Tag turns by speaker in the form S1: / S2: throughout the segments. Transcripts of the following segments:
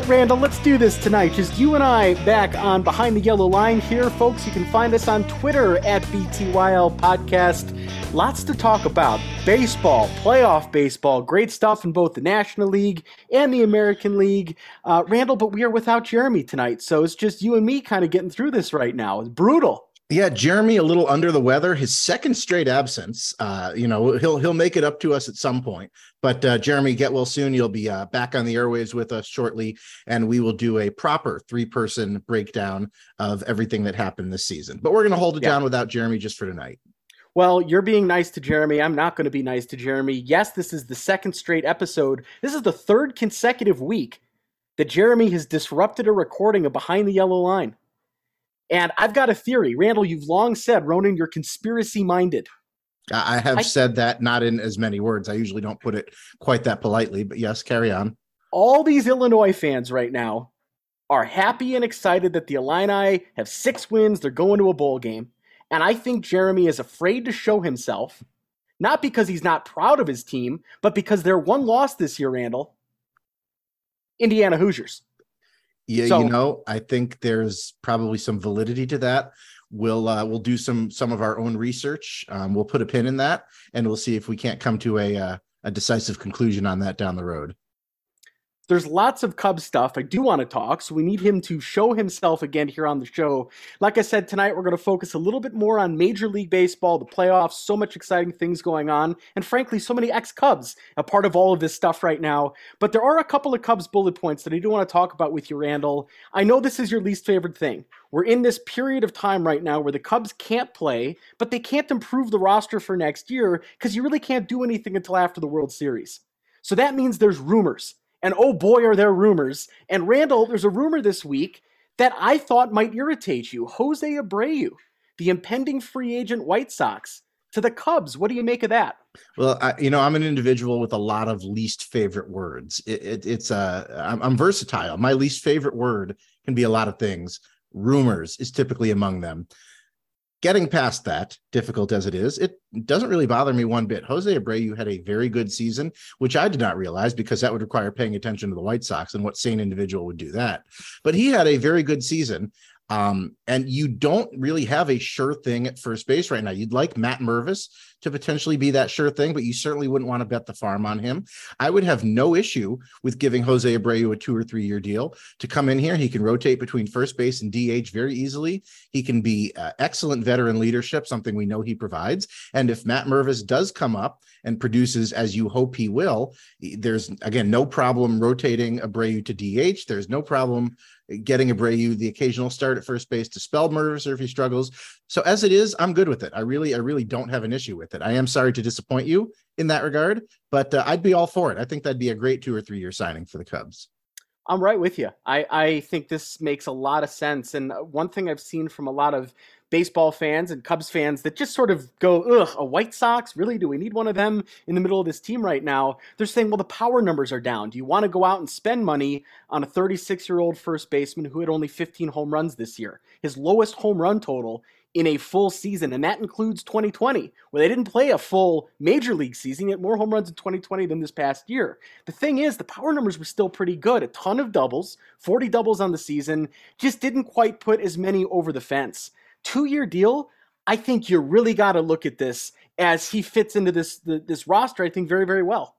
S1: right, Randall, let's do this tonight. Just you and I back on Behind the Yellow Line here, folks. You can find us on Twitter at BTYL Podcast. Lots to talk about. Baseball, playoff baseball, great stuff in both the National League and the American League. Uh, Randall, but we are without Jeremy tonight, so it's just you and me kind of getting through this right now. It's brutal.
S2: Yeah, Jeremy a little under the weather. His second straight absence. Uh, you know, he'll he'll make it up to us at some point. But uh, Jeremy, get well soon. You'll be uh, back on the airwaves with us shortly, and we will do a proper three-person breakdown of everything that happened this season. But we're going to hold it yeah. down without Jeremy just for tonight.
S1: Well, you're being nice to Jeremy. I'm not going to be nice to Jeremy. Yes, this is the second straight episode. This is the third consecutive week that Jeremy has disrupted a recording of Behind the Yellow Line. And I've got a theory. Randall, you've long said, Ronan, you're conspiracy minded.
S2: I have I, said that not in as many words. I usually don't put it quite that politely, but yes, carry on.
S1: All these Illinois fans right now are happy and excited that the Illini have six wins. They're going to a bowl game. And I think Jeremy is afraid to show himself, not because he's not proud of his team, but because their one loss this year, Randall, Indiana Hoosiers.
S2: Yeah, so, you know, I think there's probably some validity to that. We'll uh, we'll do some some of our own research. Um, we'll put a pin in that, and we'll see if we can't come to a uh, a decisive conclusion on that down the road.
S1: There's lots of Cubs stuff I do want to talk, so we need him to show himself again here on the show. Like I said, tonight we're going to focus a little bit more on Major League Baseball, the playoffs, so much exciting things going on, and frankly, so many ex Cubs a part of all of this stuff right now. But there are a couple of Cubs bullet points that I do want to talk about with you, Randall. I know this is your least favorite thing. We're in this period of time right now where the Cubs can't play, but they can't improve the roster for next year because you really can't do anything until after the World Series. So that means there's rumors and oh boy, are there rumors. And Randall, there's a rumor this week that I thought might irritate you. Jose Abreu, the impending free agent White Sox to the Cubs. What do you make of that?
S2: Well, I, you know, I'm an individual with a lot of least favorite words. It, it, it's uh, I'm, I'm versatile. My least favorite word can be a lot of things. Rumors is typically among them getting past that, difficult as it is, it doesn't really bother me one bit. Jose Abreu had a very good season, which I did not realize because that would require paying attention to the White Sox and what sane individual would do that. But he had a very good season. Um, and you don't really have a sure thing at first base right now. You'd like Matt Mervis to potentially be that sure thing, but you certainly wouldn't want to bet the farm on him. I would have no issue with giving Jose Abreu a two or three year deal to come in here. He can rotate between first base and DH very easily. He can be uh, excellent veteran leadership, something we know he provides. And if Matt Mervis does come up and produces as you hope he will, there's again no problem rotating Abreu to DH. There's no problem getting Abreu the occasional start at first base to spell Mervis or if he struggles. So as it is, I'm good with it. I really, I really don't have an issue with it. I am sorry to disappoint you in that regard, but uh, I'd be all for it. I think that'd be a great two or three year signing for the Cubs.
S1: I'm right with you. I, I think this makes a lot of sense. And uh, one thing I've seen from a lot of baseball fans and Cubs fans that just sort of go, ugh, a White Sox? Really? Do we need one of them in the middle of this team right now? They're saying, well, the power numbers are down. Do you want to go out and spend money on a 36 year old first baseman who had only 15 home runs this year? His lowest home run total in a full season, and that includes 2020, where they didn't play a full major league season, yet more home runs in 2020 than this past year. The thing is, the power numbers were still pretty good. A ton of doubles, 40 doubles on the season, just didn't quite put as many over the fence two year deal, I think you really got to look at this as he fits into this this roster. I think very very well.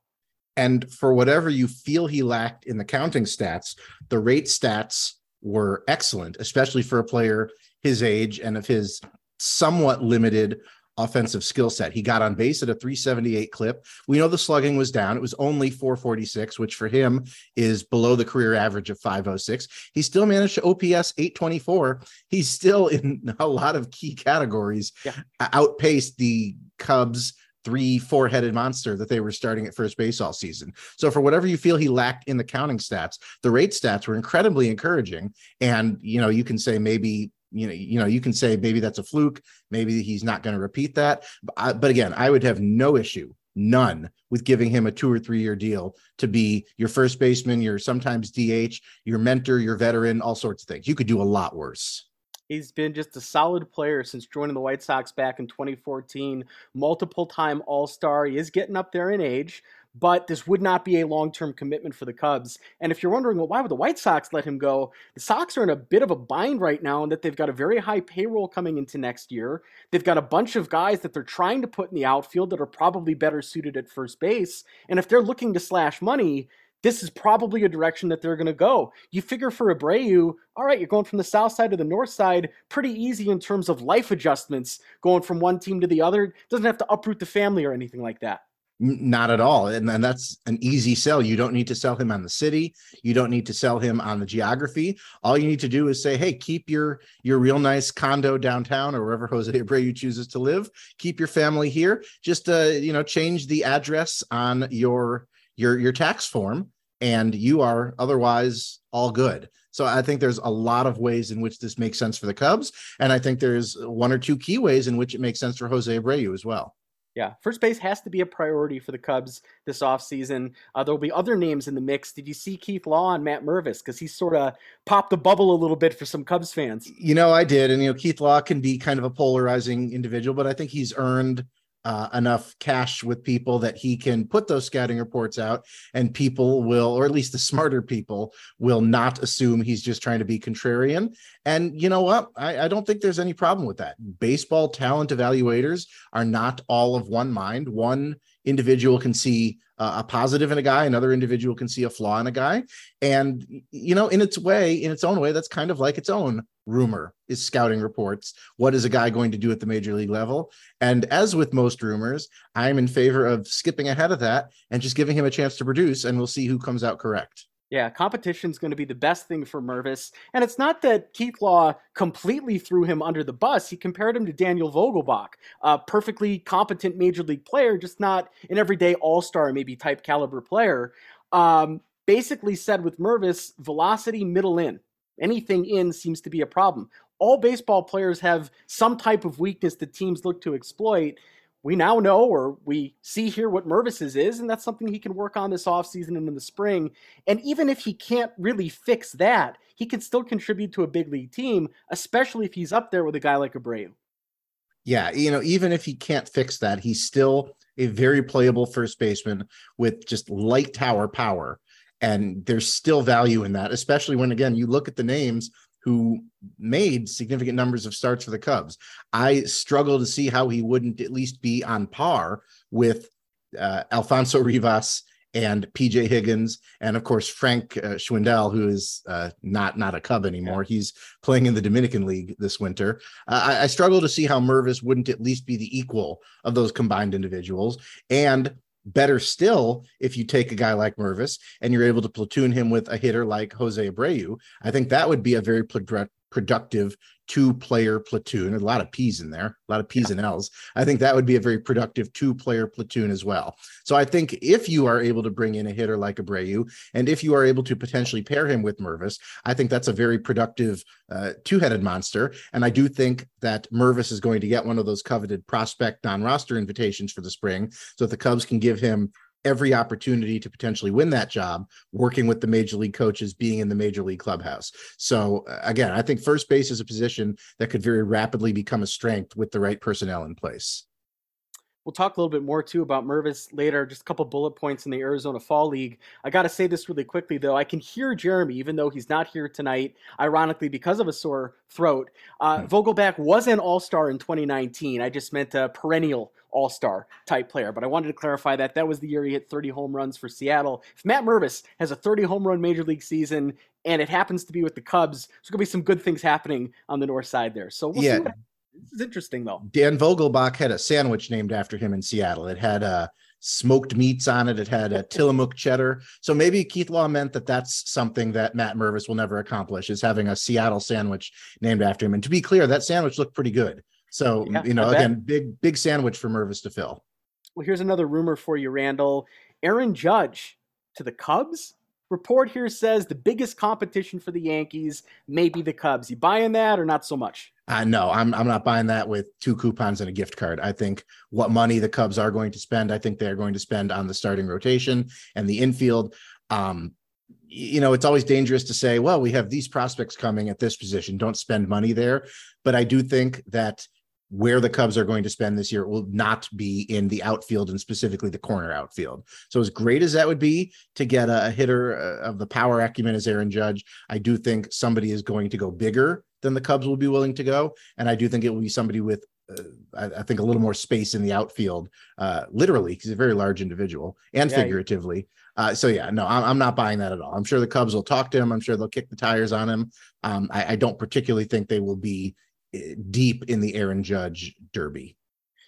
S2: And for whatever you feel he lacked in the counting stats, the rate stats were excellent, especially for a player his age and of his somewhat limited offensive skill set. He got on base at a 378 clip. We know the slugging was down. It was only 446, which for him is below the career average of 506. He still managed to OPS 824. He's still in a lot of key categories, yeah. outpaced the Cubs three four headed monster that they were starting at first base all season. So for whatever you feel he lacked in the counting stats, the rate stats were incredibly encouraging. And you know, you can say maybe you know, you know, you can say maybe that's a fluke, maybe he's not going to repeat that. But, I, but again, I would have no issue, none, with giving him a two or three year deal to be your first baseman, your sometimes DH, your mentor, your veteran, all sorts of things. You could do a lot worse.
S1: He's been just a solid player since joining the White Sox back in 2014. Multiple time All Star. He is getting up there in age, but this would not be a long term commitment for the Cubs. And if you're wondering, well, why would the White Sox let him go? The Sox are in a bit of a bind right now in that they've got a very high payroll coming into next year. They've got a bunch of guys that they're trying to put in the outfield that are probably better suited at first base. And if they're looking to slash money, this is probably a direction that they're going to go. You figure for Abreu, all right, you're going from the south side to the north side, pretty easy in terms of life adjustments, going from one team to the other. Doesn't have to uproot the family or anything like that.
S2: Not at all. And, and that's an easy sell. You don't need to sell him on the city. You don't need to sell him on the geography. All you need to do is say, hey, keep your your real nice condo downtown or wherever Jose Abreu chooses to live. Keep your family here. Just uh, you know, change the address on your your your tax form and you are otherwise all good. So I think there's a lot of ways in which this makes sense for the Cubs. And I think there's one or two key ways in which it makes sense for Jose Abreu as well.
S1: Yeah, first base has to be a priority for the Cubs this offseason. Uh, there'll be other names in the mix. Did you see Keith Law and Matt Mervis? Because he sort of popped the bubble a little bit for some Cubs fans.
S2: You know, I did. And, you know, Keith Law can be kind of a polarizing individual, but I think he's earned uh, enough cash with people that he can put those scouting reports out and people will or at least the smarter people will not assume he's just trying to be contrarian. And you know what? I, I don't think there's any problem with that. Baseball talent evaluators are not all of one mind. One individual can see uh, a positive in a guy another individual can see a flaw in a guy. And you know in its way in its own way that's kind of like its own rumor is scouting reports what is a guy going to do at the major league level and as with most rumors i'm in favor of skipping ahead of that and just giving him a chance to produce and we'll see who comes out correct
S1: yeah, competition's going to be the best thing for Mervis. And it's not that Keith Law completely threw him under the bus. He compared him to Daniel Vogelbach, a perfectly competent major league player, just not an everyday all star, maybe type caliber player. Um, basically said with Mervis, velocity middle in. Anything in seems to be a problem. All baseball players have some type of weakness that teams look to exploit we now know or we see here what Mervis's is, and that's something he can work on this offseason and in the spring. And even if he can't really fix that, he can still contribute to a big league team, especially if he's up there with a guy like Abreu.
S2: Yeah, you know, even if he can't fix that, he's still a very playable first baseman with just light tower power. And there's still value in that, especially when, again, you look at the names who made significant numbers of starts for the Cubs. I struggle to see how he wouldn't at least be on par with uh, Alfonso Rivas and PJ Higgins, and of course Frank uh, Schwindel, who is uh, not not a Cub anymore. Yeah. He's playing in the Dominican League this winter. Uh, I, I, struggle to see how Mervis wouldn't at least be the equal of those combined individuals. And Better still, if you take a guy like Mervis and you're able to platoon him with a hitter like Jose Abreu, I think that would be a very productive two player platoon. a lot of P's in there, a lot of P's yeah. and L's. I think that would be a very productive two player platoon as well. So I think if you are able to bring in a hitter like Abreu, and if you are able to potentially pair him with Mervis, I think that's a very productive uh, two headed monster. And I do think that Mervis is going to get one of those coveted prospect non roster invitations for the spring so that the Cubs can give him every opportunity to potentially win that job working with the major league coaches being in the major league clubhouse so uh, again i think first base is a position that could very rapidly become a strength with the right personnel in place
S1: We'll talk a little bit more too about Mervis later. Just a couple bullet points in the Arizona Fall League. I got to say this really quickly though. I can hear Jeremy, even though he's not here tonight, ironically because of a sore throat. Uh, hmm. Vogelbach was an All Star in 2019. I just meant a perennial All Star type player, but I wanted to clarify that that was the year he hit 30 home runs for Seattle. If Matt Mervis has a 30 home run major league season and it happens to be with the Cubs, there's going to be some good things happening on the north side there. So we'll yeah. see what this is interesting though.
S2: Dan Vogelbach had a sandwich named after him in Seattle. It had uh, smoked meats on it. It had a Tillamook cheddar. So maybe Keith Law meant that that's something that Matt Mervis will never accomplish is having a Seattle sandwich named after him. And to be clear, that sandwich looked pretty good. So yeah, you know, again, big big sandwich for Mervis to fill.
S1: Well, here's another rumor for you, Randall. Aaron Judge to the Cubs. Report here says the biggest competition for the Yankees may be the Cubs. You buying that or not so much?
S2: Uh, no, I'm I'm not buying that with two coupons and a gift card. I think what money the Cubs are going to spend, I think they're going to spend on the starting rotation and the infield. Um, you know, it's always dangerous to say, well, we have these prospects coming at this position. Don't spend money there. But I do think that where the Cubs are going to spend this year will not be in the outfield and specifically the corner outfield. So, as great as that would be to get a, hitter uh, of the power acumen as Aaron Judge, I do think somebody is going to go bigger than the Cubs will be willing to go. And I do think it will be somebody with, uh, I, I, think, a little more space in the outfield, uh, literally, because he's a very large individual and yeah, figuratively. Uh, so, yeah, no, I'm, I'm, not buying that at all. I'm sure the Cubs will talk to him. I'm sure they'll kick the tires on him. Um, I, I don't particularly think they will be Eh, deep in the Aaron Judge derby.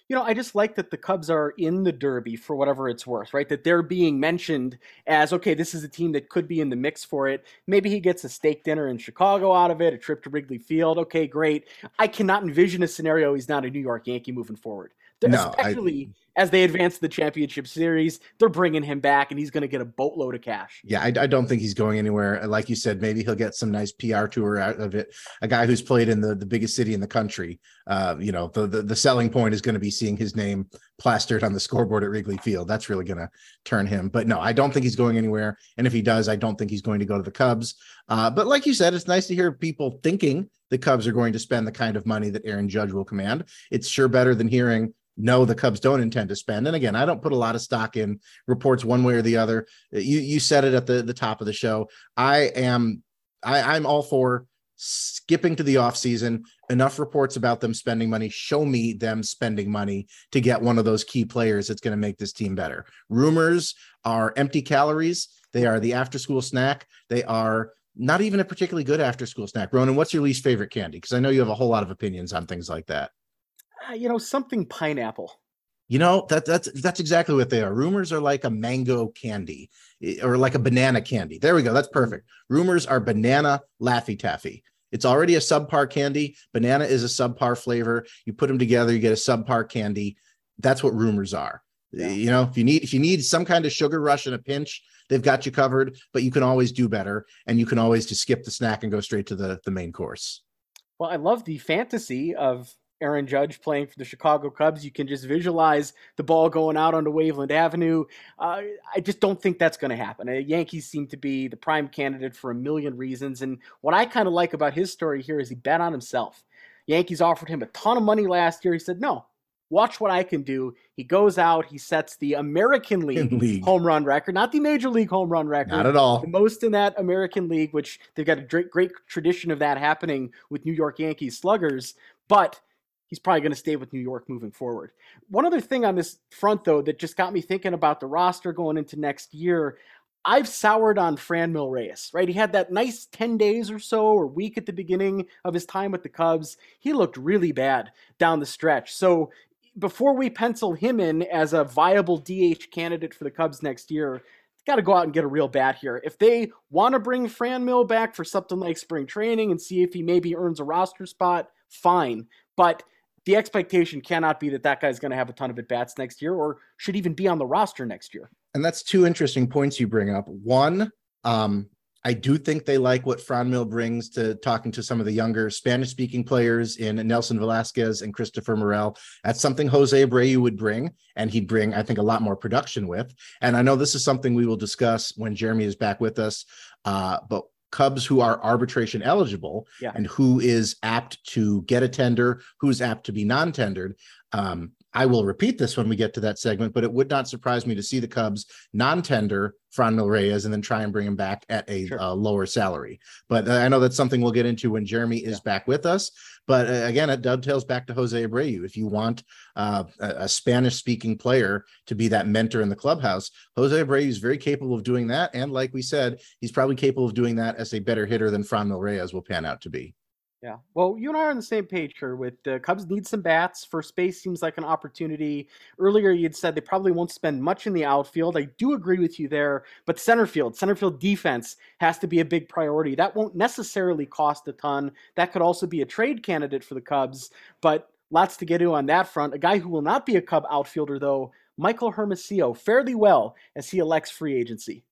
S1: You know, I just like that the Cubs are in the derby for whatever it's worth, right? That they're being mentioned as okay, this is a team that could be in the mix for it. Maybe he gets a steak dinner in Chicago out of it, a trip to Wrigley Field. Okay, great. I cannot envision a scenario he's not a New York Yankee moving forward. No, especially I, as they advance the championship series, they're bringing him back, and he's going to get a boatload of cash.
S2: Yeah, I, I, don't think he's going anywhere. Like you said, maybe he'll get some nice PR tour out of it. A guy who's played in the, the biggest city in the country. Uh, you know, the, the the selling point is going to be seeing his name plastered on the scoreboard at Wrigley Field. That's really going to turn him. But no, I don't think he's going anywhere. And if he does, I don't think he's going to go to the Cubs. Uh, but like you said, it's nice to hear people thinking the Cubs are going to spend the kind of money that Aaron Judge will command. It's sure better than hearing no, the Cubs don't intend to spend. And again, I don't put a lot of stock in reports one way or the other. You you said it at the, the top of the show. I am I, I'm all for skipping to the offseason. Enough reports about them spending money. Show me them spending money to get one of those key players that's going to make this team better. Rumors are empty calories. They are the after school snack. They are not even a particularly good after school snack. Ronan, what's your least favorite candy? Because I know you have a whole lot of opinions on things like that.
S1: Uh, you know, something pineapple.
S2: You know that that's that's exactly what they are. Rumors are like a mango candy or like a banana candy. There we go. That's perfect. Rumors are banana laffy taffy. It's already a subpar candy. Banana is a subpar flavor. You put them together, you get a subpar candy. That's what rumors are. Yeah. You know, if you need if you need some kind of sugar rush in a pinch, they've got you covered. But you can always do better, and you can always just skip the snack and go straight to the the main course.
S1: Well, I love the fantasy of Aaron Judge playing for the Chicago Cubs. You can just visualize the ball going out onto Waveland Avenue. Uh, I just don't think that's going to happen. Uh, Yankees seem to be the prime candidate for a million reasons. And what I kind of like about his story here is he bet on himself. Yankees offered him a ton of money last year. He said, no, watch what I can do. He goes out, he sets the American League, League, home run record, not the Major League home run record.
S2: Not at all.
S1: The most in that American League, which they've got a great, great tradition of that happening with New York Yankees sluggers. But he's probably going to stay with New York moving forward. One other thing on this front, though, that just got me thinking about the roster going into next year. I've soured on Franmil Reyes, right? He had that nice 10 days or so or week at the beginning of his time with the Cubs. He looked really bad down the stretch. So before we pencil him in as a viable DH candidate for the Cubs next year, got to go out and get a real bat here. If they want to bring Franmil back for something like spring training and see if he maybe earns a roster spot, fine. But the expectation cannot be that that guy's going to have a ton of at bats next year or should even be on the roster next year.
S2: And that's two interesting points you bring up. One, um, I do think they like what Franmil brings to talking to some of the younger Spanish speaking players in Nelson Velasquez and Christopher Morel. That's something Jose Abreu would bring, and he'd bring, I think, a lot more production with. And I know this is something we will discuss when Jeremy is back with us. Uh, but Cubs who are arbitration eligible yeah. and who is apt to get a tender, who's apt to be non tendered. Um, I will repeat this when we get to that segment, but it would not surprise me to see the Cubs non-tender Franmil Reyes and then try and bring him back at a sure. uh, lower salary. But uh, I know that's something we'll get into when Jeremy is yeah. back with us. But uh, again, it dovetails back to Jose Abreu. If you want uh, a, a Spanish-speaking player to be that mentor in the clubhouse, Jose Abreu is very capable of doing that. And like we said, he's probably capable of doing that as a better hitter than Franmil Reyes will pan out to be.
S1: Yeah. Well, you and I are on the same page here with the Cubs need some bats. First base seems like an opportunity. Earlier, you'd said they probably won't spend much in the outfield. I do agree with you there, but center field, center field defense has to be a big priority. That won't necessarily cost a ton. That could also be a trade candidate for the Cubs, but lots to get to on that front. A guy who will not be a Cub outfielder, though, Michael Hermosillo, fairly well as he elects free agency.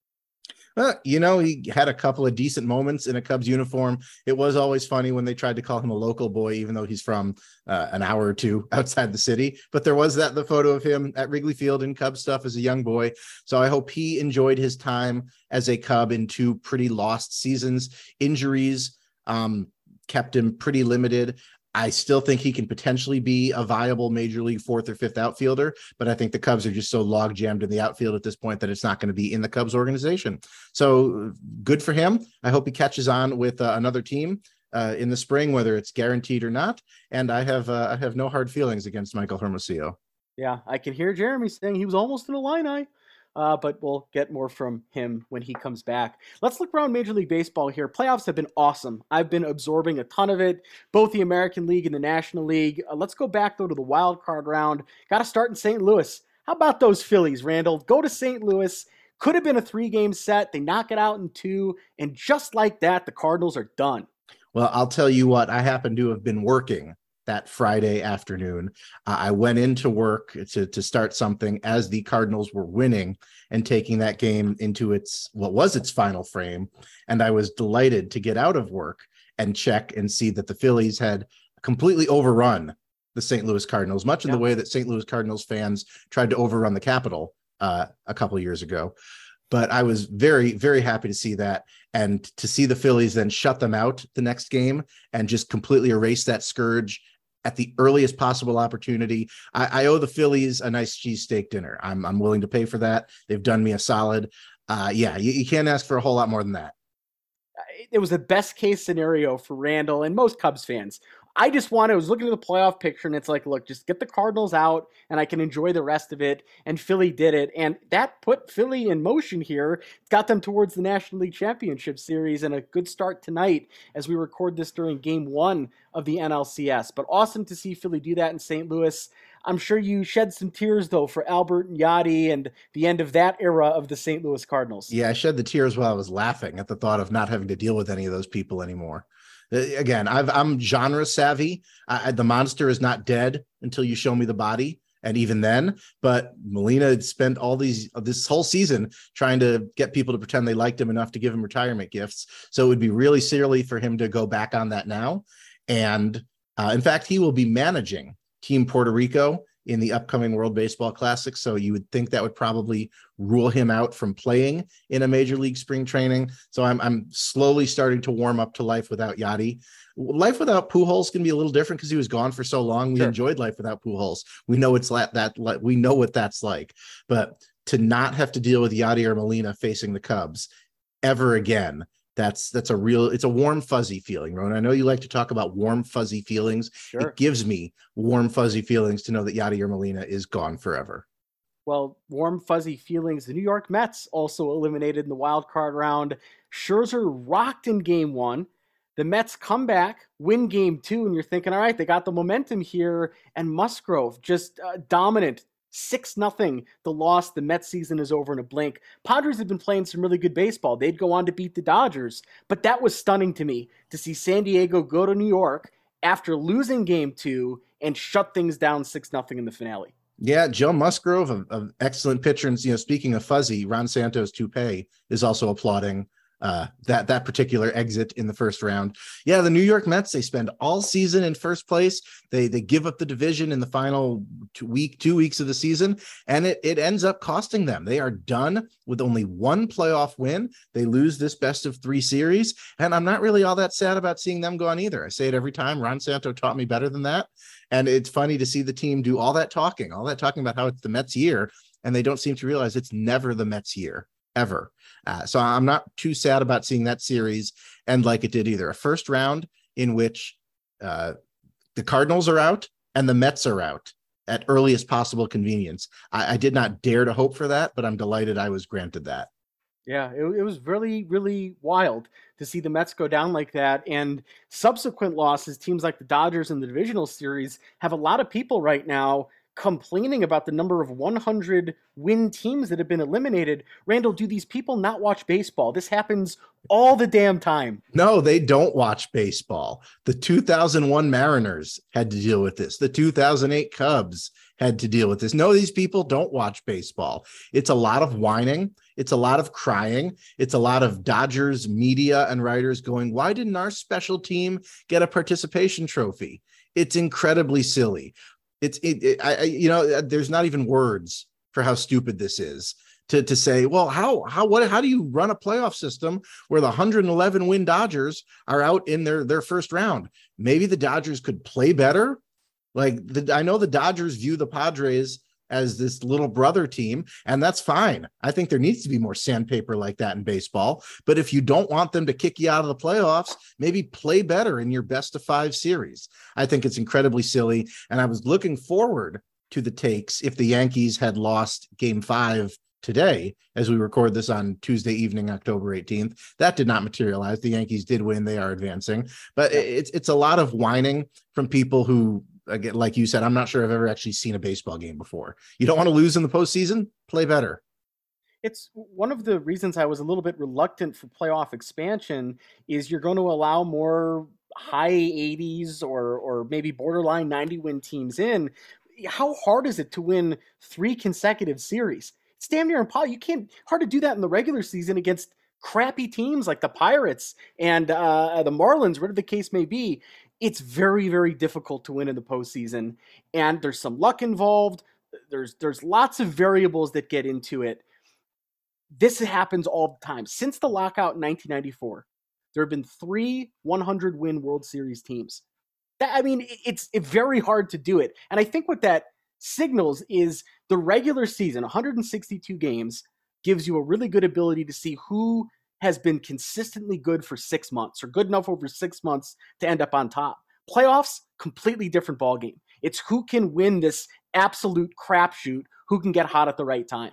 S2: Uh, you know, he had a couple of decent moments in a Cubs uniform. It was always funny when they tried to call him a local boy, even though he's from uh, an hour or two outside the city. But there was that the photo of him at Wrigley Field in Cub stuff as a young boy. So I hope he enjoyed his time as a Cub in two pretty lost seasons. Injuries um, kept him pretty limited. I still think he can potentially be a viable major league fourth or fifth outfielder, but I think the Cubs are just so log jammed in the outfield at this point that it's not going to be in the Cubs organization. So good for him. I hope he catches on with uh, another team uh, in the spring, whether it's guaranteed or not. And I have uh, I have no hard feelings against Michael Hermosillo.
S1: Yeah, I can hear Jeremy saying he was almost in a line eye uh, but we'll get more from him when he comes back. Let's look around Major League Baseball here. Playoffs have been awesome. I've been absorbing a ton of it, both the American League and the National League. Uh, let's go back, though, to the wild card round. Got to start in St. Louis. How about those Phillies, Randall? Go to St. Louis. Could have been a three game set. They knock it out in two. And just like that, the Cardinals are done.
S2: Well, I'll tell you what, I happen to have been working that Friday afternoon. Uh, I went into work to, to start something as the Cardinals were winning and taking that game into its what was its final frame. And I was delighted to get out of work and check and see that the Phillies had completely overrun the St. Louis Cardinals, much in yeah. the way that St. Louis Cardinals fans tried to overrun the Capitol uh, a couple years ago. But I was very, very happy to see that and to see the Phillies then shut them out the next game and just completely erase that scourge at the earliest possible opportunity. I, I owe the Phillies a nice cheesesteak dinner. I'm I'm willing to pay for that. They've done me a solid. Uh, yeah, you, you can't ask for a whole lot more than that
S1: it was the best case scenario for Randall and most Cubs fans. I just wanted, I was looking at the playoff picture and it's like, look, just get the Cardinals out and I can enjoy the rest of it. And Philly did it. And that put Philly in motion here, got them towards the National League Championship Series and a good start tonight as we record this during game one of the NLCS. But awesome to see Philly do that in St. Louis. I'm sure you shed some tears though for Albert and Yadi and the end of that era of the St. Louis Cardinals.
S2: Yeah, I shed the tears while I was laughing at the thought of not having to deal with any of those people anymore. Uh, again, i am genre savvy. I, the monster is not dead until you show me the body, and even then. But Molina had spent all these this whole season trying to get people to pretend they liked him enough to give him retirement gifts. So it would be really silly for him to go back on that now. And uh, in fact, he will be managing Team Puerto Rico in the upcoming World Baseball Classic. So you would think that would probably rule him out from playing in a major league spring training. So I'm I'm slowly starting to warm up to life without Yadi. Life without Pujols can be a little different because he was gone for so long. We sure. enjoyed life without Pujols. We know it's like that. We know what that's like. But to not have to deal with Yadi or Molina facing the Cubs ever again that's that's a real it's a warm fuzzy feeling Ron. i know you like to talk about warm fuzzy feelings sure. it gives me warm fuzzy feelings to know that yadier molina is gone forever
S1: well warm fuzzy feelings the new york mets also eliminated in the wild card round scherzer rocked in game one the Mets come back, win game two, and you're thinking, all right, they got the momentum here. And Musgrove just uh, dominant, Six nothing. The loss. The Mets season is over in a blink. Padres have been playing some really good baseball. They'd go on to beat the Dodgers, but that was stunning to me to see San Diego go to New York after losing Game Two and shut things down six nothing in the finale.
S2: Yeah, Joe Musgrove, an excellent pitcher. And you know, speaking of fuzzy, Ron Santo's toupee is also applauding uh, that that particular exit in the first round. Yeah, the New York Mets they spend all season in first place. They they give up the division in the final two week two weeks of the season, and it it ends up costing them. They are done with only one playoff win. They lose this best of three series, and I'm not really all that sad about seeing them go on either. I say it every time. Ron Santo taught me better than that, and it's funny to see the team do all that talking, all that talking about how it's the Mets year, and they don't seem to realize it's never the Mets year ever. Uh, so I'm not too sad about seeing that series end like it did either. A first round in which uh, the Cardinals are out and the Mets are out at earliest possible convenience. I, I, did not dare to hope for that, but I'm delighted I was granted that.
S1: Yeah, it, it was really, really wild to see the Mets go down like that. And subsequent losses, teams like the Dodgers in the divisional series have a lot of people right now complaining about the number of 100 win teams that have been eliminated. Randall, do these people not watch baseball? This happens all the damn time.
S2: No, they don't watch baseball. The 2001 Mariners had to deal with this. The 2008 Cubs had to deal with this. No, these people don't watch baseball. It's a lot of whining. It's a lot of crying. It's a lot of Dodgers media and writers going, Why didn't our special team get a participation trophy? It's incredibly silly it's it, it I, you know uh, there's not even words for how stupid this is to to say well how how what how do you run a playoff system where the 111 win Dodgers are out in their their first round maybe the Dodgers could play better. Like the, I know the Dodgers view the Padres as this little brother team, and that's fine. I think there needs to be more sandpaper like that in baseball. But if you don't want them to kick you out of the playoffs, maybe play better in your best of five series. I think it's incredibly silly. And I was looking forward to the takes if the Yankees had lost game five today as we record this on Tuesday evening, October 18th. That did not materialize. The Yankees did win. They are advancing. But it's it's a lot of whining from people who again, like you said, I'm not sure I've ever actually seen a baseball game before. You don't want to lose in the postseason, play better.
S1: It's one of the reasons I was a little bit reluctant for playoff expansion is you're going to allow more high 80s or or maybe borderline 90 win teams in how hard is it to win three consecutive series? It's damn near impossible. You can't hard to do that in the regular season against crappy teams like the Pirates and uh, the Marlins, whatever the case may be. It's very, very difficult to win in the postseason, and there's some luck involved. There's there's lots of variables that get into it. This happens all the time since the lockout in 1994. There have been three 100 win World Series teams. That, I mean, it's, it's very hard to do it. And I think what that signals is the regular season, 162 games, gives you a really good ability to see who has been consistently good for six months or good enough over six months to end up on top. Playoffs, completely different ballgame. It's who can win this absolute crapshoot, who can get hot at the right time.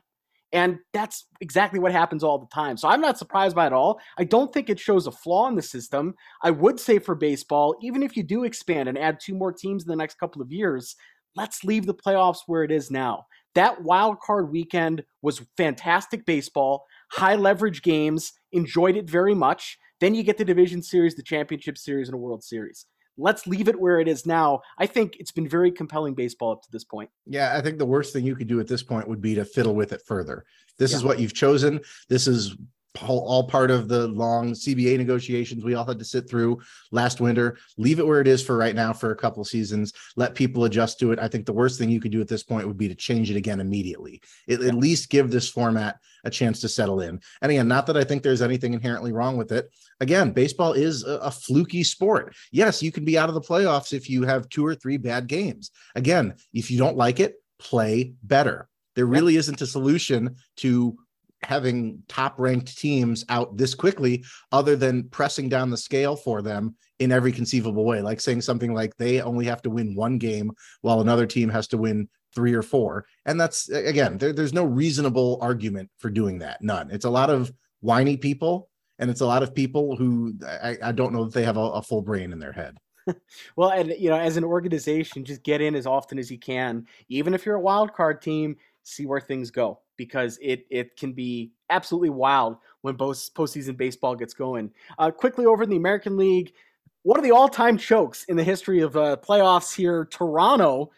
S1: And that's exactly what happens all the time. So I'm not surprised by it all. I don't think it shows a flaw in the system. I would say for baseball, even if you do expand and add two more teams in the next couple of years, let's leave the playoffs where it is now. That wild card weekend was fantastic baseball, high leverage games, enjoyed it very much. Then you get the division series, the championship series, and a World Series let's leave it where it is now. I think it's been very compelling baseball up to this point.
S2: Yeah, I think the worst thing you could do at this point would be to fiddle with it further. This yeah. is what you've chosen. This is all part of the long CBA negotiations we all had to sit through last winter. Leave it where it is for right now for a couple seasons. Let people adjust to it. I think the worst thing you could do at this point would be to change it again immediately. It, yeah. At least give this format a chance to settle in. And again, not that I think there's anything inherently wrong with it. Again, baseball is a, a fluky sport. Yes, you can be out of the playoffs if you have two or three bad games. Again, if you don't like it, play better. There really isn't a solution to having top ranked teams out this quickly other than pressing down the scale for them in every conceivable way like saying something like they only have to win one game while another team has to win three or four. And that's again there, there's no reasonable argument for doing that none. It's a lot of whiny people and it's a lot of people who i, I don't know that they have a, a full brain in their head.
S1: Well and you know as an organization just get in as often as you can. Even if you're a wild card team see where things go because it it can be absolutely wild when both postseason baseball gets going. Uh, quickly over in the American League, one of the all-time chokes in the history of uh, playoffs here. Toronto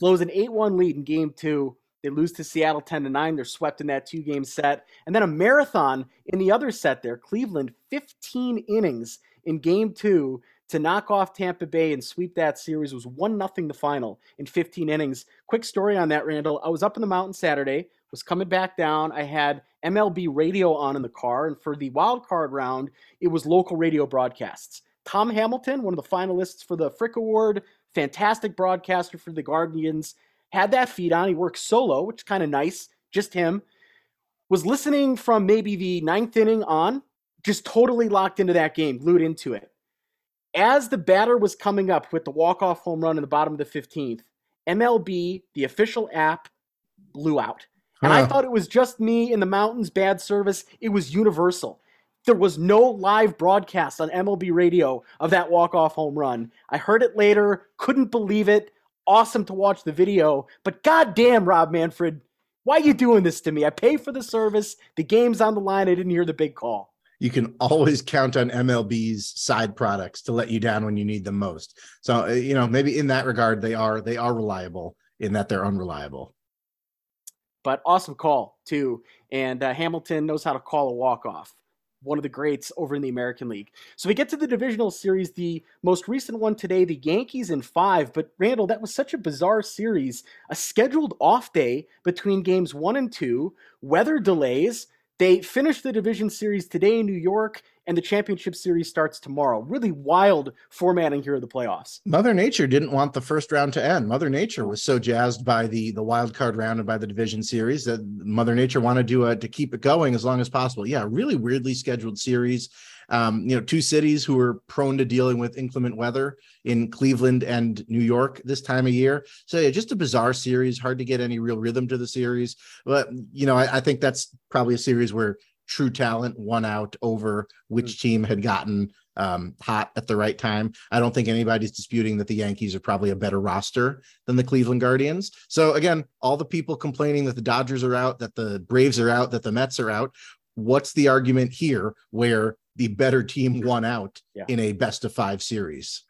S1: blows an 8-1 lead in Game Two. They lose to Seattle 10 to 9. They're swept in that two game set. And then a marathon in the other set there. Cleveland, 15 innings in game two to knock off Tampa Bay and sweep that series was 1 nothing the final in 15 innings. Quick story on that, Randall. I was up in the mountain Saturday, was coming back down. I had MLB radio on in the car, and for the wild card round, it was local radio broadcasts. Tom Hamilton, one of the finalists for the Frick Award, fantastic broadcaster for the Guardians, had that feed on. He works solo, which is kind of nice, just him. Was listening from maybe the ninth inning on, just totally locked into that game, glued into it as the batter was coming up with the walk-off home run in the bottom of the 15th, MLB, the official app, blew out. And. I thought it was just me in the mountains, bad service. It was universal. There was no live broadcast on MLB radio of that walk-off home run. I heard it later, couldn't believe it. Awesome to watch the video, but goddamn, Rob Manfred, why are you doing this to me? I pay for the service. The game's on the line. I didn't hear the big call
S2: you can always count on MLB's side products to let you down when you need them most. So, uh, you know, maybe in that regard, they are they are reliable in that they're unreliable.
S1: But awesome call too, and uh, Hamilton knows how to call a walk off. One of the greats over in the American League. So we get to the divisional series, the most recent one today, the Yankees in five. But Randall, that was such a bizarre series. A scheduled off day between games one and two, weather delays, They finish the division series today in New York, and the championship series starts tomorrow. Really wild formatting here of the playoffs.
S2: Mother Nature didn't want the first round to end. Mother Nature was so jazzed by the the wild card round and by the division series that Mother Nature wanted to uh, to keep it going as long as possible. Yeah, really weirdly scheduled series. Um, you know, two cities who are prone to dealing with inclement weather in Cleveland and New York this time of year. So yeah, just a bizarre series. Hard to get any real rhythm to the series. But you know, I, I think that's probably a series where true talent won out over which mm. team had gotten um, hot at the right time. I don't think anybody's disputing that the Yankees are probably a better roster than the Cleveland Guardians. So again, all the people complaining that the Dodgers are out, that the Braves are out, that the Mets are out. What's the argument here where the better team won out yeah. in a best of five series?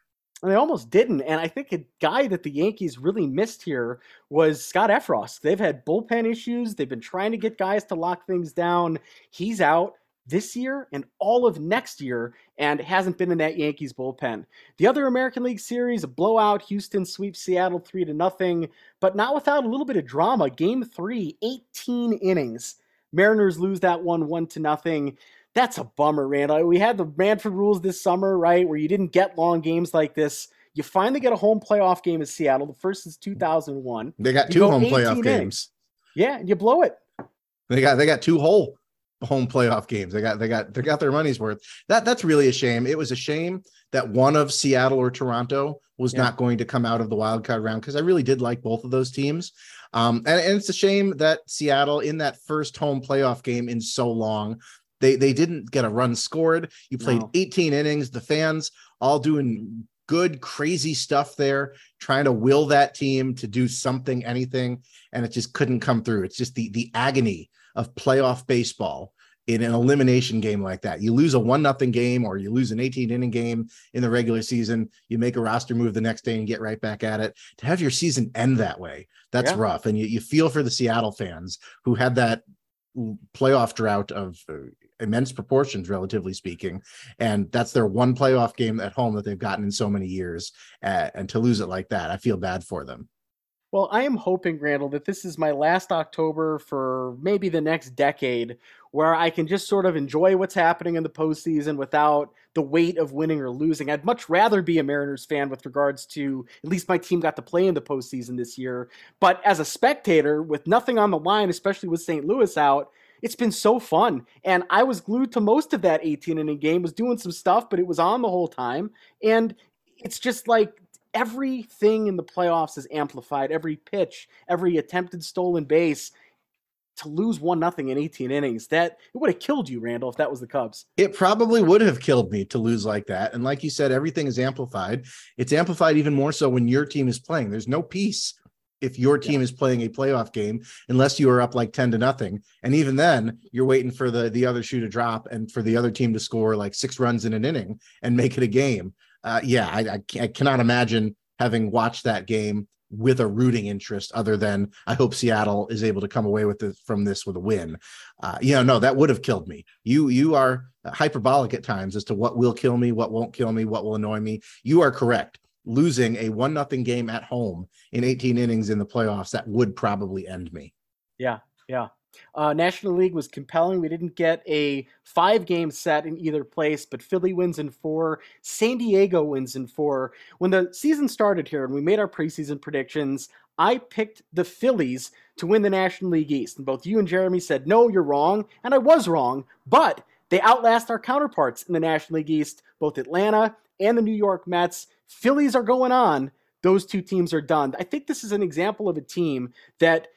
S1: and they almost didn't. And I think a guy that the Yankees really missed here was Scott Effross. They've had bullpen issues. They've been trying to get guys to lock things down. He's out this year and all of next year and hasn't been in that Yankees bullpen. The other American League series, a blowout, Houston sweeps Seattle 3 to nothing, but not without a little bit of drama. Game 3, 18 innings. Mariners lose that one 1 to nothing that's a bummer, Randall. We had the Manfred rules this summer, right, where you didn't get long games like this. You finally get a home playoff game in Seattle. The first is 2001.
S2: They got two home playoff innings. games.
S1: Yeah, and you blow it.
S2: They got they got two whole home playoff games. They got they got they got their money's worth. That that's really a shame. It was a shame that one of Seattle or Toronto was yeah. not going to come out of the wild card round because I really did like both of those teams. Um, and, and it's a shame that Seattle in that first home playoff game in so long they they didn't get a run scored. You played no. 18 innings. The fans all doing good, crazy stuff there, trying to will that team to do something, anything, and it just couldn't come through. It's just the the agony of playoff baseball in an elimination game like that. You lose a one nothing game or you lose an 18 inning game in the regular season, you make a roster move the next day and get right back at it. To have your season end that way, that's yeah. rough. And you, you feel for the Seattle fans who had that playoff drought of immense proportions, relatively speaking. And that's their one playoff game at home that they've gotten in so many years. Uh, and to lose it like that, I feel bad for them.
S1: Well, I am hoping, Randall, that this is my last October for maybe the next decade where I can just sort of enjoy what's happening in the postseason without the weight of winning or losing. I'd much rather be a Mariners fan with regards to at least my team got to play in the postseason this year. But as a spectator, with nothing on the line, especially with St. Louis out, it's been so fun. And I was glued to most of that 18 inning game, was doing some stuff, but it was on the whole time. And it's just like everything in the playoffs is amplified. Every pitch, every attempted stolen base. To lose one nothing in 18 innings, that it would have killed you, Randall, if that was the Cubs.
S2: It probably would have killed me to lose like that. And like you said, everything is amplified. It's amplified even more so when your team is playing. There's no peace if your team yeah. is playing a playoff game unless you are up like 10 to nothing and even then you're waiting for the the other shoe to drop and for the other team to score like six runs in an inning and make it a game uh, yeah I, I, I cannot imagine having watched that game with a rooting interest other than I hope Seattle is able to come away with this from this with a win. Uh, you know, no, that would have killed me. You you are hyperbolic at times as to what will kill me, what won't kill me, what will annoy me. You are correct losing a one nothing game at home in 18 innings in the playoffs, that would probably end me.
S1: Yeah, yeah. Uh, National League was compelling. We didn't get a five game set in either place, but Philly wins in four. San Diego wins in four. When the season started here and we made our preseason predictions, I picked the Phillies to win the National League East. And both you and Jeremy said, no, you're wrong. And I was wrong, but they outlast our counterparts in the National League East, both Atlanta and the New York Mets. Phillies are going on. Those two teams are done. I think this is an example of a team that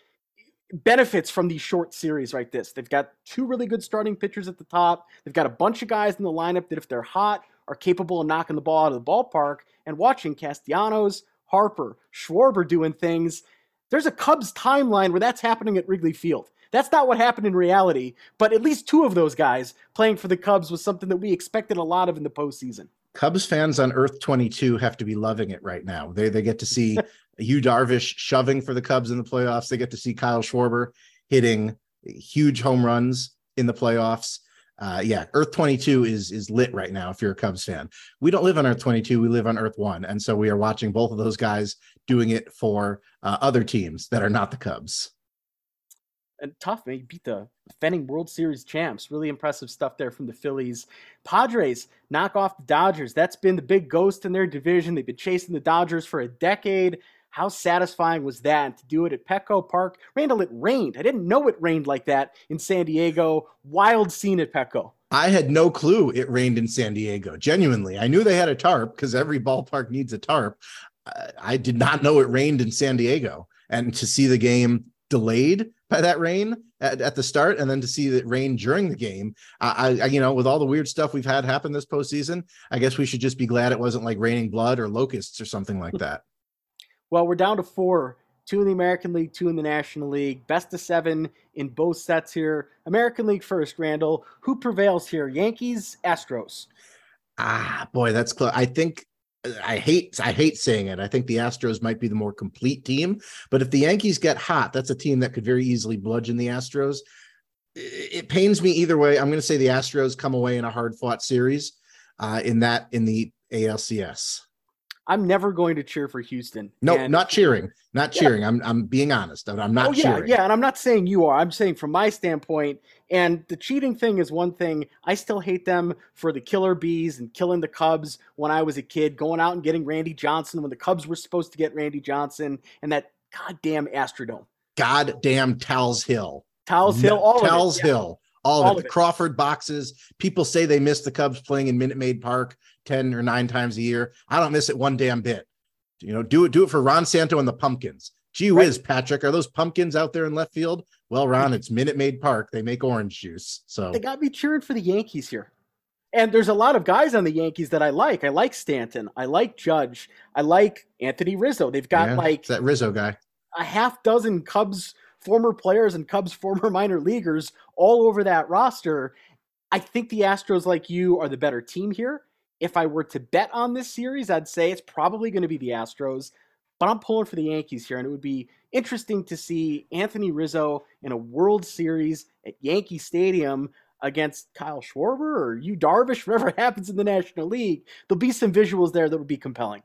S1: benefits from these short series like this. They've got two really good starting pitchers at the top. They've got a bunch of guys in the lineup that, if they're hot, are capable of knocking the ball out of the ballpark. And watching Castellanos, Harper, Schwarber doing things, there's a Cubs timeline where that's happening at Wrigley Field. That's not what happened in reality, but at least two of those guys playing for the Cubs was something that we expected a lot of in the postseason.
S2: Cubs fans on Earth 22 have to be loving it right now. They they get to see Yu Darvish shoving for the Cubs in the playoffs. They get to see Kyle Schwarber hitting huge home runs in the playoffs. Uh, yeah, Earth 22 is is lit right now. If you're a Cubs fan, we don't live on Earth 22. We live on Earth One, and so we are watching both of those guys doing it for uh, other teams that are not the Cubs.
S1: And tough. He beat the defending World Series champs. Really impressive stuff there from the Phillies. Padres knock off the Dodgers. That's been the big ghost in their division. They've been chasing the Dodgers for a decade. How satisfying was that to do it at Petco Park? Randall, it rained. I didn't know it rained like that in San Diego. Wild scene at Petco.
S2: I had no clue it rained in San Diego. Genuinely, I knew they had a tarp because every ballpark needs a tarp. I did not know it rained in San Diego, and to see the game delayed by that rain at, at the start, and then to see that rain during the game, I, I, you know, with all the weird stuff we've had happen this postseason, I guess we should just be glad it wasn't like raining blood or locusts or something like that.
S1: Well, we're down to four two in the American League, two in the National League. Best of seven in both sets here. American League first, Randall. Who prevails here? Yankees, Astros.
S2: Ah, boy, that's close. I think I hate I hate saying it. I think the Astros might be the more complete team, but if the Yankees get hot, that's a team that could very easily bludgeon the Astros. It pains me either way. I'm going to say the Astros come away in a hard fought series uh, in that in the ALCS.
S1: I'm never going to cheer for Houston.
S2: No, and, not cheering, not cheering. Yeah. I'm I'm being honest. I'm not
S1: oh, yeah,
S2: cheering.
S1: Yeah, and I'm not saying you are. I'm saying from my standpoint. And the cheating thing is one thing. I still hate them for the Killer B's and killing the Cubs when I was a kid, going out and getting Randy Johnson when the Cubs were supposed to get Randy Johnson, and that goddamn Astrodome.
S2: Goddamn Tal's Hill.
S1: Tal's Hill. All of
S2: it, Hill. All, all of it. The Crawford boxes. People say they miss the Cubs playing in Minute Maid Park 10 or nine times a year. I don't miss it one damn bit. You know, do it, do it for Ron Santo and the pumpkins. Gee whiz, right. Patrick, are those pumpkins out there in left field? Well, Ron, it's Minute Maid Park. They make orange juice. So
S1: they got me cheering for the Yankees here. And there's a lot of guys on the Yankees that I like. I like Stanton. I like Judge. I like Anthony Rizzo. They've got yeah, like
S2: that Rizzo guy.
S1: A half dozen Cubs former players and Cubs former minor leaguers all over that roster. I think the Astros, like you, are the better team here. If I were to bet on this series, I'd say it's probably going to be the Astros, but I'm pulling for the Yankees here, and it would be interesting to see Anthony Rizzo in a World Series at Yankee Stadium against Kyle Schwarber or Yu Darvish, whatever happens in the National League. There'll be some visuals there that would be compelling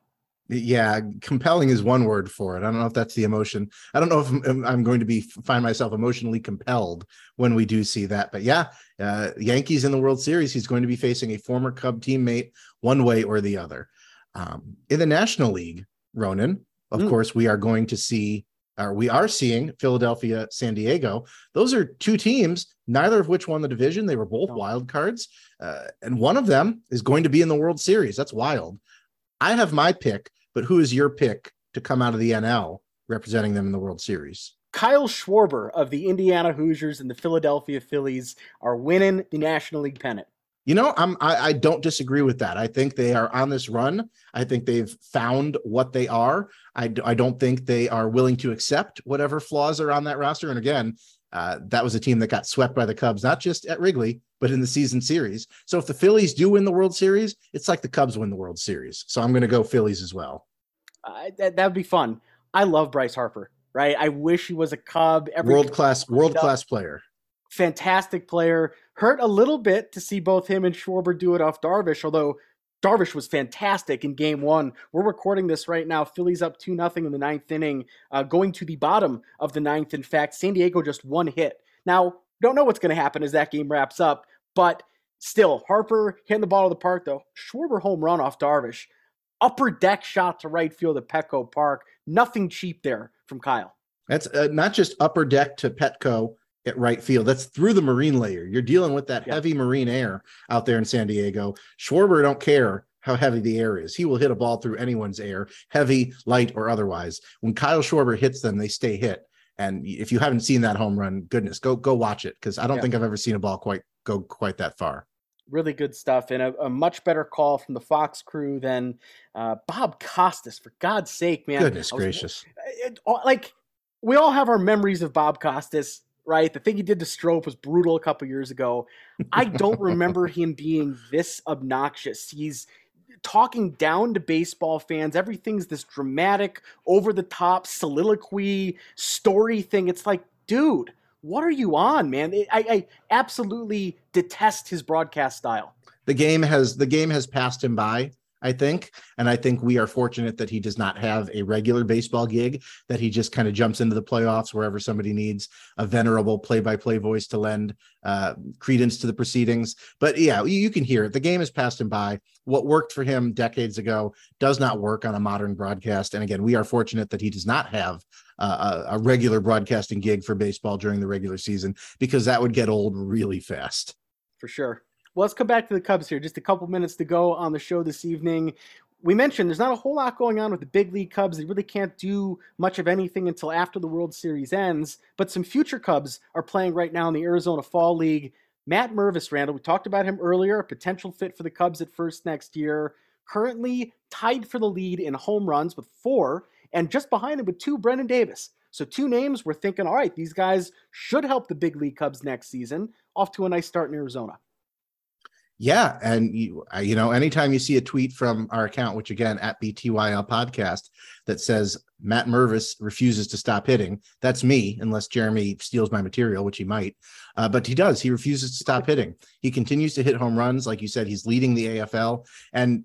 S2: yeah compelling is one word for it. I don't know if that's the emotion. I don't know if i'm, I'm going to be find myself emotionally compelled when we do see that but yeah uh, yankees in the world series he's going to be facing a former cub teammate one way or the other. Um, in the national league ronan of mm. course we are going to see or we are seeing philadelphia san diego. Those are two teams neither of which won the division. They were both wild cards uh, and one of them is going to be in the world series. That's wild. I have my pick, but who is your pick to come out of the NL representing them in the World Series?
S1: Kyle Schwarber of the Indiana Hoosiers and the Philadelphia Phillies are winning the National League pennant.
S2: You know, I'm I, I, don't disagree with that. I think they are on this run. I think they've found what they are. I, I don't think they are willing to accept whatever flaws are on that roster. And again, uh, that was a team that got swept by the Cubs, not just at Wrigley, but in the season series. So if the Phillies do win the World Series, it's like the Cubs win the World Series. So I'm going to go Phillies as well.
S1: Uh, that would be fun. I love Bryce Harper. Right. I wish he was a Cub.
S2: world class, world class player.
S1: Fantastic player. Hurt a little bit to see both him and Schwarber do it off Darvish, although Darvish was fantastic in game one. We're recording this right now. Phillies up 2 nothing in the ninth inning, uh, going to the bottom of the ninth. In fact, San Diego just one hit. Now, don't know what's going to happen as that game wraps up, but still, Harper hitting the ball of the park, though. Schwarber home run off Darvish. Upper deck shot to right field at Petco Park. Nothing cheap there from Kyle.
S2: That's uh, not just upper deck to Petco at right field. That's through the marine layer. You're dealing with that heavy marine air out there in San Diego. Schwarber don't care how heavy the air is. He will hit a ball through anyone's air, heavy, light, or otherwise. When Kyle Schwarber hits them, they stay hit. And if you haven't seen that home run, goodness, go go watch it because I don't yeah. think I've ever seen a ball quite go quite that far.
S1: Really good stuff, and a, a much better call from the Fox crew than uh, Bob Costas. For God's sake, man!
S2: Goodness was, gracious!
S1: It, like we all have our memories of Bob Costas right? The thing he did to Strop was brutal a couple years ago. I don't remember him being this obnoxious. He's talking down to baseball fans. Everything's this dramatic, over the top soliloquy story thing. It's like, dude, what are you on, man? I, I absolutely detest his broadcast style.
S2: The game has the game has passed him by. I think. And I think we are fortunate that he does not have a regular baseball gig, that he just kind of jumps into the playoffs wherever somebody needs a venerable play by play voice to lend uh, credence to the proceedings. But yeah, you, can hear it. The game has passed him by. What worked for him decades ago does not work on a modern broadcast. And again, we are fortunate that he does not have uh, a, a regular broadcasting gig for baseball during the regular season because that would get old really fast.
S1: For sure. Well, let's come back to the Cubs here. Just a couple minutes to go on the show this evening. We mentioned there's not a whole lot going on with the big league Cubs. They really can't do much of anything until after the World Series ends. But some future Cubs are playing right now in the Arizona Fall League. Matt Mervis, Randall, we talked about him earlier, a potential fit for the Cubs at first next year. Currently tied for the lead in home runs with four, and just behind him with two, Brennen Davis. So, two names we're thinking, all right, these guys should help the big league Cubs next season. Off to a nice start in Arizona.
S2: Yeah, and you, you know, anytime you see a tweet from our account, which again at BTYL podcast, that says Matt Mervis refuses to stop hitting, that's me, unless Jeremy steals my material, which he might. Uh, but he does. He refuses to stop hitting. He continues to hit home runs, like you said. He's leading the AFL, and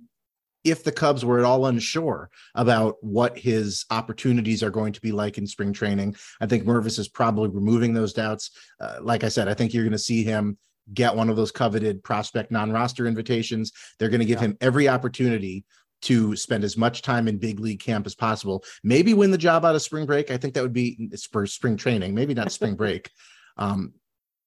S2: if the Cubs were at all unsure about what his opportunities are going to be like in spring training, I think Mervis is probably removing those doubts. Uh, like I said, I think you're going to see him get one of those coveted prospect non-roster invitations. They're going to give yeah. him every opportunity to spend as much time in big league camp as possible. Maybe win the job out of spring break. I think that would be for spring training, maybe not spring break. Um,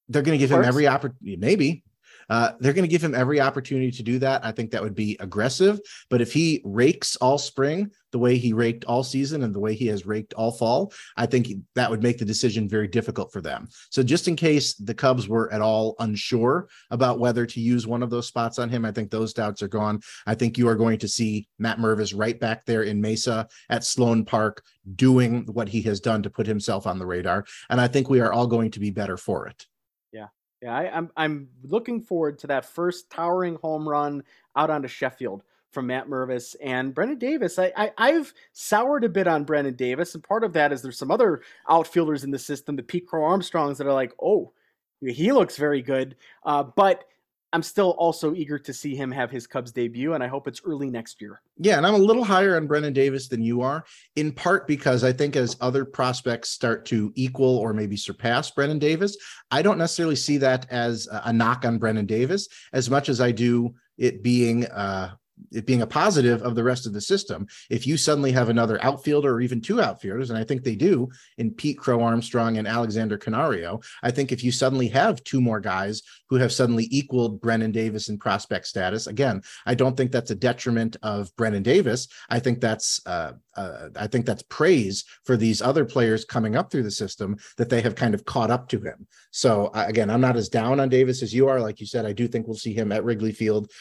S2: they're going to give him every opportunity. Maybe uh, they're going to give him every opportunity to do that. I think that would be aggressive. But if he rakes all spring the way he raked all season and the way he has raked all fall, I think that would make the decision very difficult for them. So just in case the Cubs were at all unsure about whether to use one of those spots on him, I think those doubts are gone. I think you are going to see Matt Mervis right back there in Mesa at Sloan Park doing what he has done to put himself on the radar. And I think we are all going to be better for it.
S1: Yeah, I, am I'm, I'm looking forward to that first towering home run out onto Sheffield from Matt Mervis and Brennen Davis. I, I have soured a bit on Brennen Davis, and part of that is there's some other outfielders in the system, the Pete Crow Armstrongs, that are like, oh, he looks very good. Uh, but I'm still also eager to see him have his Cubs debut, and I hope it's early next year.
S2: Yeah, and I'm a little higher on Brennen Davis than you are, in part because I think as other prospects start to equal or maybe surpass Brennen Davis, I don't necessarily see that as a knock on Brennen Davis as much as I do it being uh, it being a positive of the rest of the system. If you suddenly have another outfielder or even two outfielders, and I think they do in Pete Crow Armstrong and Alexander Canario, I think if you suddenly have two more guys who have suddenly equaled Brennen Davis in prospect status, again, I don't think that's a detriment of Brennen Davis. I think that's uh, uh, I think that's praise for these other players coming up through the system that they have kind of caught up to him. So again, I'm not as down on Davis as you are. Like you said, I do think we'll see him at Wrigley Field.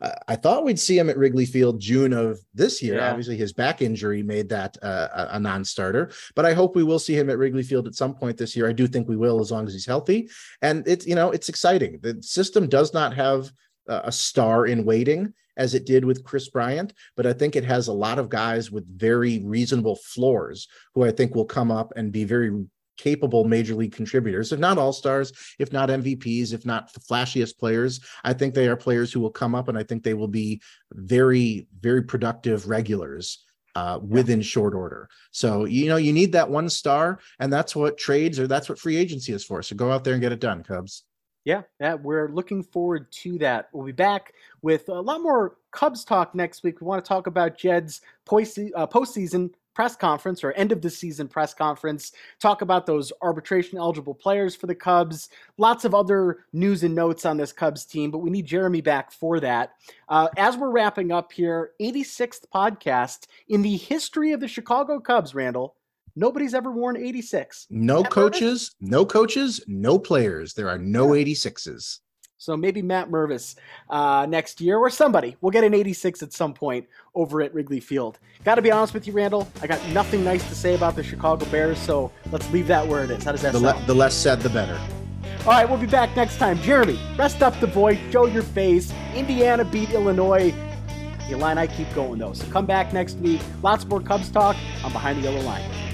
S2: I thought we'd see him at Wrigley Field June of this year. Yeah. Obviously, his back injury made that uh, a non-starter, but I hope we will see him at Wrigley Field at some point this year. I do think we will, as long as he's healthy. And it's you know it's exciting. The system does not have a star in waiting as it did with Kris Bryant, but I think it has a lot of guys with very reasonable floors who I think will come up and be very capable major league contributors, if not all stars, if not MVPs, if not the flashiest players. I think they are players who will come up and I think they will be very, very productive regulars uh, within yeah. short order. So, you know, you need that one star, and that's what trades or that's what free agency is for. So go out there and get it done, Cubs.
S1: Yeah, yeah, we're looking forward to that. We'll be back with a lot more Cubs talk next week. We want to talk about Jed's uh, postseason press conference or end of the season press conference, talk about those arbitration eligible players for the Cubs, lots of other news and notes on this Cubs team, but we need Jeremy back for that. Uh, as we're wrapping up here, 86th podcast in the history of the Chicago Cubs, Randall. Nobody's ever worn 86.
S2: No coaches, no coaches, no players. There are no 86s.
S1: So maybe Matt Mervis uh, next year or somebody. We'll get an 86 at some point over at Wrigley Field. Got to be honest with you, Randall. I got nothing nice to say about the Chicago Bears, so let's leave that where it is. How does that
S2: the
S1: sound?
S2: Le- the less said, the better.
S1: All right, we'll be back next time. Jeremy, rest up the voice, show your face. Indiana beat Illinois. The line I keep going though. So come back next week. Lots more Cubs talk on Behind the Yellow Line.